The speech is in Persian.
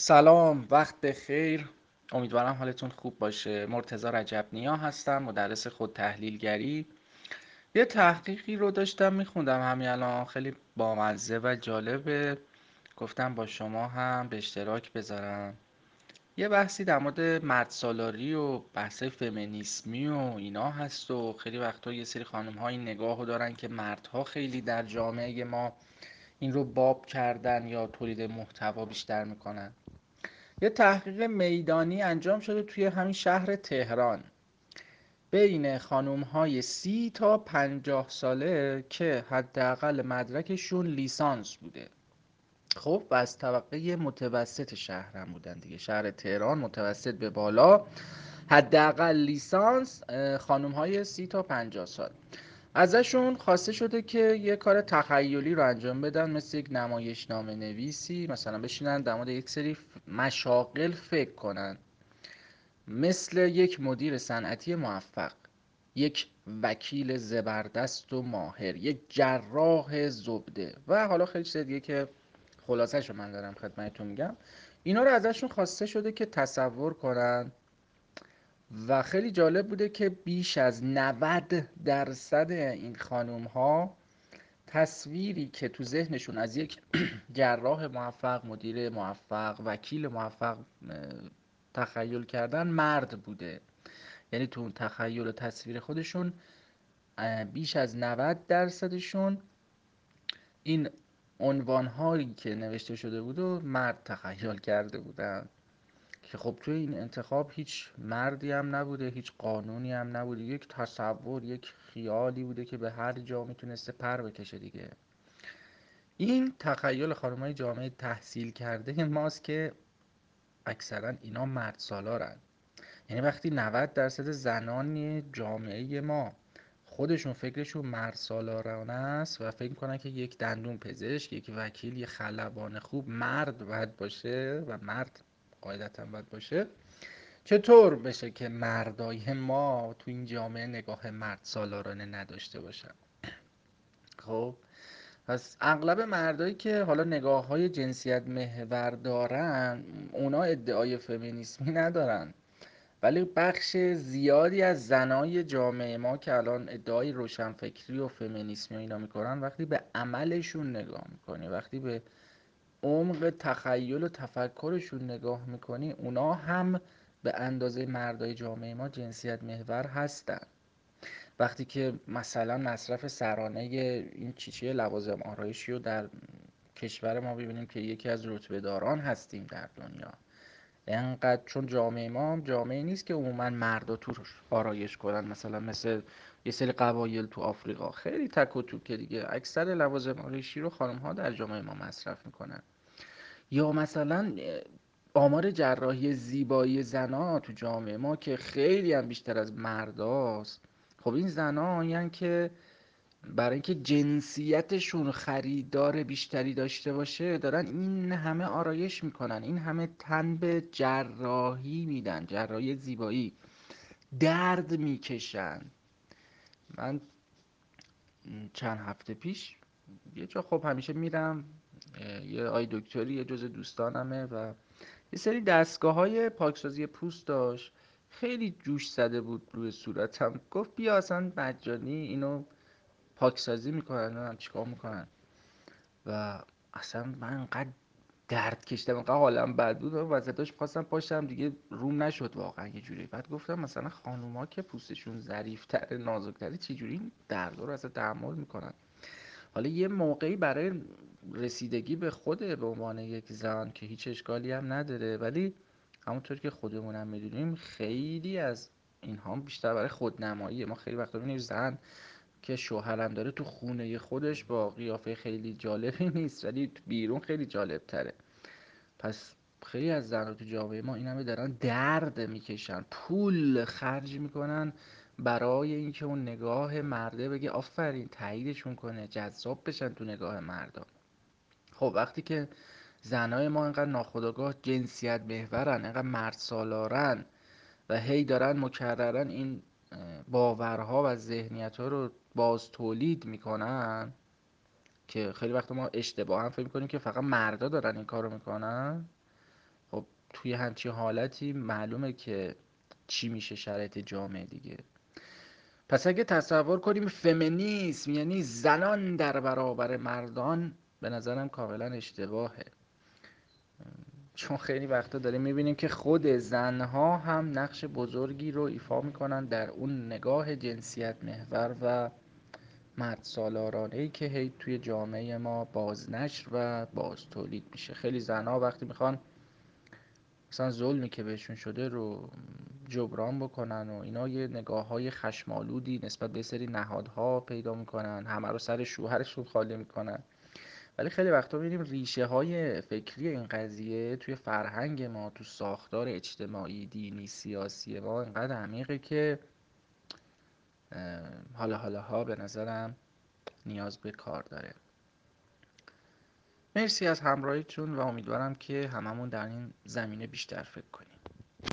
سلام وقت بخیر. امیدوارم حالتون خوب باشه. مرتضی رجب نیا هستم مدرس خود تحلیلگری. یه تحقیقی رو داشتم میخوندم همین الان. خیلی بامزه و جالبه. گفتم با شما هم به اشتراک بذارم. یه بحثی در مورد مرد سالاری و بحث فمینیسمی و اینا هست و خیلی وقتا یه سری خانم ها این نگاه رو دارن که مردها خیلی در جامعه ما این رو باب کردن یا تولید محتوا بیشتر می‌کنن. یه تحقیق میدانی انجام شده توی همین شهر تهران. بین خانوم های سی تا پنجاه ساله که حداقل مدرکشون لیسانس بوده. خب و از طبقه متوسط شهر هم بودن دیگه. شهر تهران متوسط به بالا. حداقل لیسانس خانوم های سی تا پنجاه سال. ازشون خواسته شده که یه کار تخیلی رو انجام بدن مثل یک نمایشنامه نویسی. مثلا بشینن در مورد یک سری مشاقل فکر کنن. مثل یک مدیر صنعتی موفق یک وکیل زبردست و ماهر یک جراح زبده. و حالا خیلی چیز دیگه که خلاصش رو من دارم خدمتتون میگم. اینا رو ازشون خواسته شده که تصور کنن و خیلی جالب بوده که بیش از 90 درصد این خانوم ها تصویری که تو ذهنشون از یک جراح موفق مدیر موفق وکیل موفق تخیل کردن مرد بوده. یعنی تو تخیل و تصویر خودشون بیش از 90 درصدشون این عنوان هایی که نوشته شده بود و مرد تخیل کرده بودن. که خب توی این انتخاب هیچ مردی هم نبوده هیچ قانونی هم نبوده. یک تصور یک خیالی بوده که به هر جا می‌تونسته پر بکشه دیگه. این تخیل خانمای جامعه تحصیل کرده ماست که اکثرا اینا مرد سالارن یعنی وقتی 90 درصد زنان جامعه ما خودشون فکرشون مرد سالارانه است و فکر می‌کنن که یک دندون پزشک یک وکیل یک خلبان خوب مرد باید باشه و مرد قاعدتا باید باشه. چطور بشه که مردای ما تو این جامعه نگاه مرد سالارانه نداشته باشن؟ خب پس اغلب مردایی که حالا نگاه های جنسیت محور دارن اونا ادعای فمینیسمی ندارن. ولی بخش زیادی از زنای جامعه ما که الان ادعای روشنفکری و فمینیسمی و اینا می‌کنن وقتی به عملشون نگاه می‌کنی وقتی به عمق تخیل و تفکرشون نگاه می‌کنی اونا هم به اندازه مردای جامعه ما جنسیت محور هستن. وقتی که مثلا مصرف سرانه این چیچه لوازم آرایشی رو در کشور ما ببینیم که یکی از رتبه داران هستیم در دنیا. انقدر چون جامعه ما جامعه نیست که عموما مردا تو آرایش کنن. مثلا مثل یه سری قبایل تو آفریقا. خیلی تک و توک دیگه. اکثر لوازم آرایشی رو خانم ها در جامعه ما مصرف می‌کنن. یا مثلا آمار جراحی زیبایی زنا تو جامعه ما که خیلی هم بیشتر از مرداست. خب این زنا یعنی که برای اینکه جنسیتشون خریدار بیشتری داشته باشه دارن این همه آرایش می‌کنن. این همه تن به جراحی میدن جراحی زیبایی. درد می‌کشن. من چند هفته پیش یه جا خب همیشه میرم یه آی دکتری یه جز دوستانمه و یه سری دستگاه های پاکسازی پوست داشت. خیلی جوش زده بود روی صورتم. گفت بیا اصلا مجانی اینو پاکسازی می‌کنن هم چیکار می‌کنن؟ و اصلا من انقدر درد کشیدم. انقدر حالم بد بود. و وسطاش خواستم پاشم دیگه روم نشد واقعا یه جوری. بعد گفتم مثلا خانوما که پوستشون ظریفتره نازکتره چجوری این درد رو اصلا تحمل می‌کنن؟ حالا یه موقعی برای رسیدگی به خوده به عنوان یک زن که هیچ اشکالی هم نداره ولی همونطور که خودمونم می‌دونیم خیلی از اینها بیشتر برای خودنمایی ما خیلی وقتا می‌بینیم زن که شوهرم داره تو خونه خودش با قیافه خیلی جالبی نیست ولی بیرون خیلی جالب تره پس خیلی از زنها تو جامعه ما این همه دارن درد می‌کشن پول خرج می‌کنن برای اینکه اون نگاه مرده بگه آفرین تاییدشون کنه جذاب بشن تو نگاه مردا خب وقتی که زنای ما اینقدر ناخداگاه جنسیت محورن اینقدر مرد سالارن و هی دارن مکررن این باورها و ذهنیت ها رو باز تولید می‌کنن که خیلی وقت ما اشتباه هم فکر می‌کنیم که فقط مردا دارن این کارو می‌کنن. خب توی همچی حالتی معلومه که چی میشه شرایط جامعه دیگه. پس اگه تصور کنیم فمینیسم یعنی زنان در برابر مردان به نظرم کاملا اشتباهه. چون خیلی وقتا داریم می‌بینیم که خود زنها هم نقش بزرگی رو ایفا می‌کنن در اون نگاه جنسیت محور و مرد سالارانه ای که هی توی جامعه ما بازنشر و باز تولید میشه. خیلی زنها وقتی می‌خوان مثلا ظلمی که بهشون شده رو جبران بکنن و اینا یه نگاه های خشمالودی نسبت به سری نهادها پیدا می‌کنن همه رو سر شوهرشون خالی می‌کنن. ولی خیلی وقتا می‌بینیم ریشه های فکری این قضیه توی فرهنگ ما تو ساختار اجتماعی دینی سیاسی ما اینقدر عمیقه که حالا حالا ها به نظرم نیاز به کار داره. مرسی از همراهیتون و امیدوارم که هممون در این زمینه بیشتر فکر کنیم.